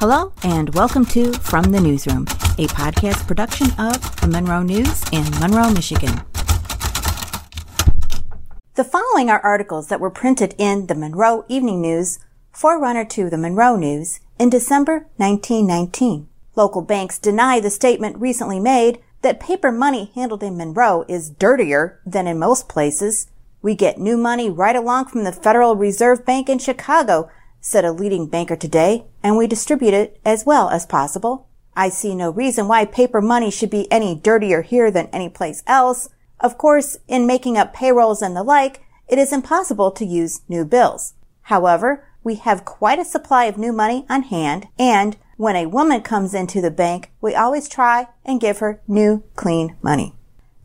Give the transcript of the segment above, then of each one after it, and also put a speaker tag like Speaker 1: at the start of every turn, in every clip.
Speaker 1: Hello, and welcome to From the Newsroom, a podcast production of the Monroe News in Monroe, Michigan. The following are articles that were printed in the Monroe Evening News, forerunner to the Monroe News, in December 1919. Local banks deny the statement recently made that paper money handled in Monroe is dirtier than in most places. We get new money right along from the Federal Reserve Bank in Chicago, said a leading banker today, and we distribute it as well as possible. I see no reason why paper money should be any dirtier here than any place else. Of course, in making up payrolls and the like, it is impossible to use new bills. However, we have quite a supply of new money on hand, and when a woman comes into the bank, we always try and give her new, clean money.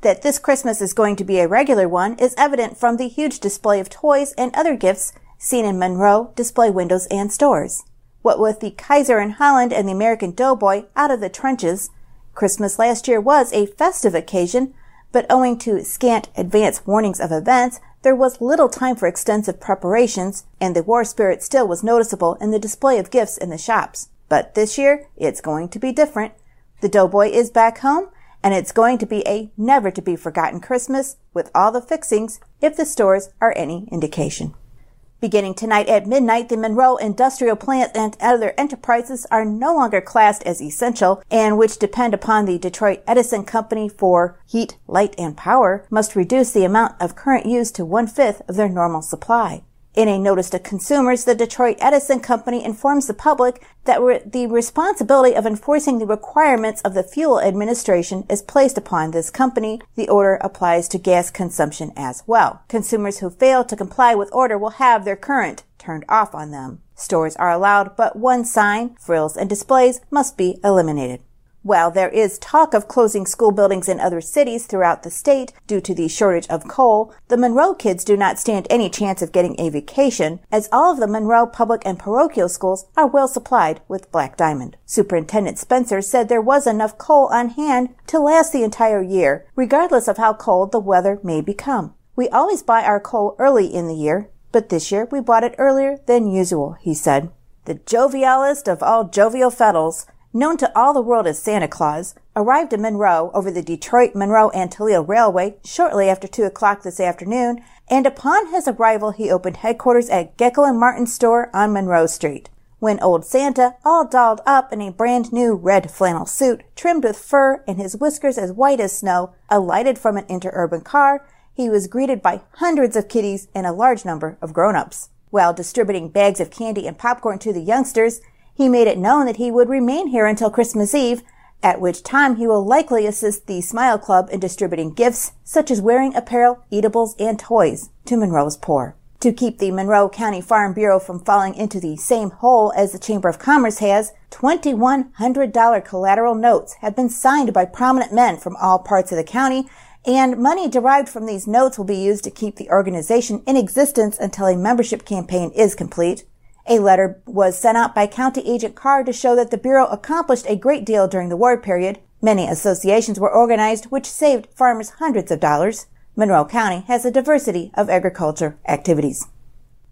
Speaker 1: That this Christmas is going to be a regular one is evident from the huge display of toys and other gifts seen in Monroe display windows and stores. What with the Kaiser in Holland and the American Doughboy out of the trenches, Christmas last year was a festive occasion, but owing to scant advance warnings of events, there was little time for extensive preparations, and the war spirit still was noticeable in the display of gifts in the shops. But this year, it's going to be different. The Doughboy is back home, and it's going to be a never to be forgotten Christmas with all the fixings if the stores are any indication. Beginning tonight at midnight, the Monroe industrial plants and other enterprises are no longer classed as essential and which depend upon the Detroit Edison Company for heat, light, and power must reduce the amount of current used to one fifth of their normal supply. In a notice to consumers, the Detroit Edison Company informs the public that re- the responsibility of enforcing the requirements of the Fuel Administration is placed upon this company. The order applies to gas consumption as well. Consumers who fail to comply with order will have their current turned off on them. Stores are allowed, but one sign, frills, and displays must be eliminated. While there is talk of closing school buildings in other cities throughout the state due to the shortage of coal, the Monroe kids do not stand any chance of getting a vacation, as all of the Monroe public and parochial schools are well supplied with black diamond. Superintendent Spencer said there was enough coal on hand to last the entire year, regardless of how cold the weather may become. We always buy our coal early in the year, but this year we bought it earlier than usual, he said. The jovialest of all jovial feddles, known to all the world as Santa Claus, arrived in Monroe over the Detroit, Monroe, and Toledo Railway shortly after 2 o'clock this afternoon, and upon his arrival he opened headquarters at Geckel and Martin's store on Monroe Street. When old Santa, all dolled up in a brand new red flannel suit, trimmed with fur and his whiskers as white as snow, alighted from an interurban car, he was greeted by hundreds of kiddies and a large number of grown-ups. While distributing bags of candy and popcorn to the youngsters, he made it known that he would remain here until Christmas Eve, at which time he will likely assist the Smile Club in distributing gifts such as wearing apparel, eatables, and toys to Monroe's poor. To keep the Monroe County Farm Bureau from falling into the same hole as the Chamber of Commerce has, $2,100 collateral notes have been signed by prominent men from all parts of the county, and money derived from these notes will be used to keep the organization in existence until a membership campaign is complete. A letter was sent out by County Agent Carr to show that the Bureau accomplished a great deal during the war period. Many associations were organized which saved farmers hundreds of dollars. Monroe County has a diversity of agriculture activities.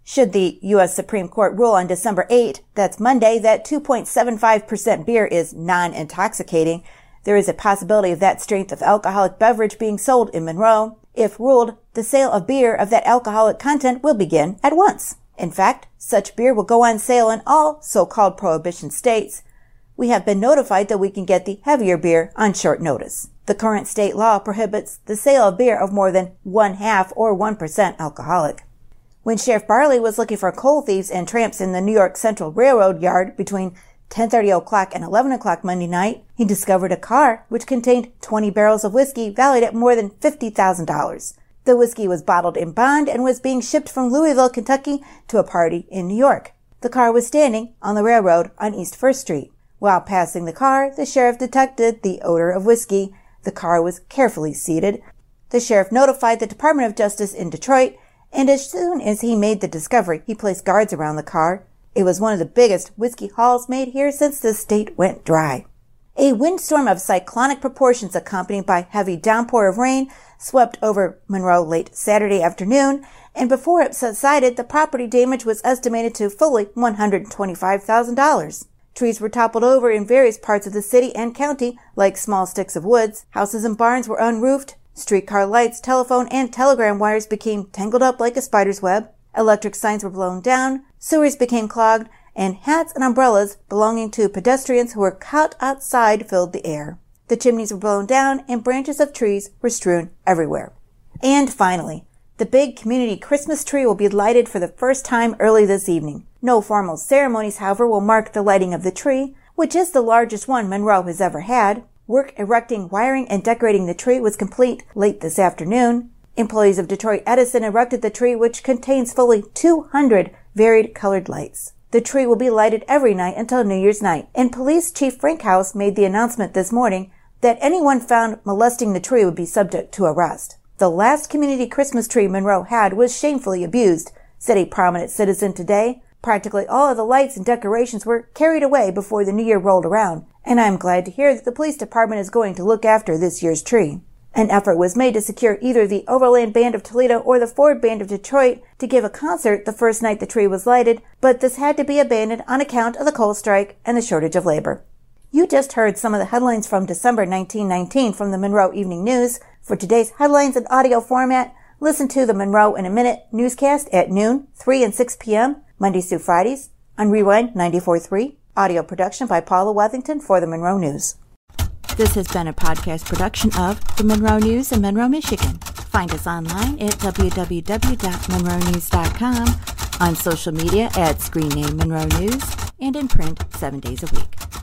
Speaker 1: Should the U.S. Supreme Court rule on December 8, that's Monday, that 2.75% beer is non-intoxicating, there is a possibility of that strength of alcoholic beverage being sold in Monroe. If ruled, the sale of beer of that alcoholic content will begin at once. In fact, such beer will go on sale in all so-called prohibition states. We have been notified that we can get the heavier beer on short notice. The current state law prohibits the sale of beer of more than one half or 1% alcoholic. When Sheriff Barley was looking for coal thieves and tramps in the New York Central Railroad yard between 10:30 o'clock and 11 o'clock Monday night, he discovered a car which contained 20 barrels of whiskey valued at more than $50,000. The whiskey was bottled in bond and was being shipped from Louisville, Kentucky to a party in New York. The car was standing on the railroad on East First Street. While passing the car, the sheriff detected the odor of whiskey. The car was carefully seated. The sheriff notified the Department of Justice in Detroit, and as soon as he made the discovery, he placed guards around the car. It was one of the biggest whiskey hauls made here since the state went dry. A windstorm of cyclonic proportions accompanied by heavy downpour of rain swept over Monroe late Saturday afternoon, and before it subsided, the property damage was estimated to fully $125,000. Trees were toppled over in various parts of the city and county, like small sticks of woods. Houses and barns were unroofed. Streetcar lights, telephone, and telegram wires became tangled up like a spider's web. Electric signs were blown down. Sewers became clogged. And hats and umbrellas belonging to pedestrians who were caught outside filled the air. The chimneys were blown down and branches of trees were strewn everywhere. And finally, the big community Christmas tree will be lighted for the first time early this evening. No formal ceremonies, however, will mark the lighting of the tree, which is the largest one Monroe has ever had. Work erecting, wiring, and decorating the tree was complete late this afternoon. Employees of Detroit Edison erected the tree, which contains fully 200 varied colored lights. The tree will be lighted every night until New Year's night. And Police Chief Frank House made the announcement this morning that anyone found molesting the tree would be subject to arrest. The last community Christmas tree Monroe had was shamefully abused, said a prominent citizen today. Practically all of the lights and decorations were carried away before the new year rolled around, and I'm glad to hear that the police department is going to look after this year's tree. An effort was made to secure either the Overland Band of Toledo or the Ford Band of Detroit to give a concert the first night the tree was lighted, but this had to be abandoned on account of the coal strike and the shortage of labor. You just heard some of the headlines from December 1919 from the Monroe Evening News. For today's headlines in audio format, listen to the Monroe in a Minute newscast at noon, 3 and 6 p.m. Mondays through Fridays on Rewind 94.3. Audio production by Paula Wethington for the Monroe News. This has been a podcast production of the Monroe News in Monroe, Michigan. Find us online at www.monroenews.com, on social media at Screen Name Monroe News, and in print seven days a week.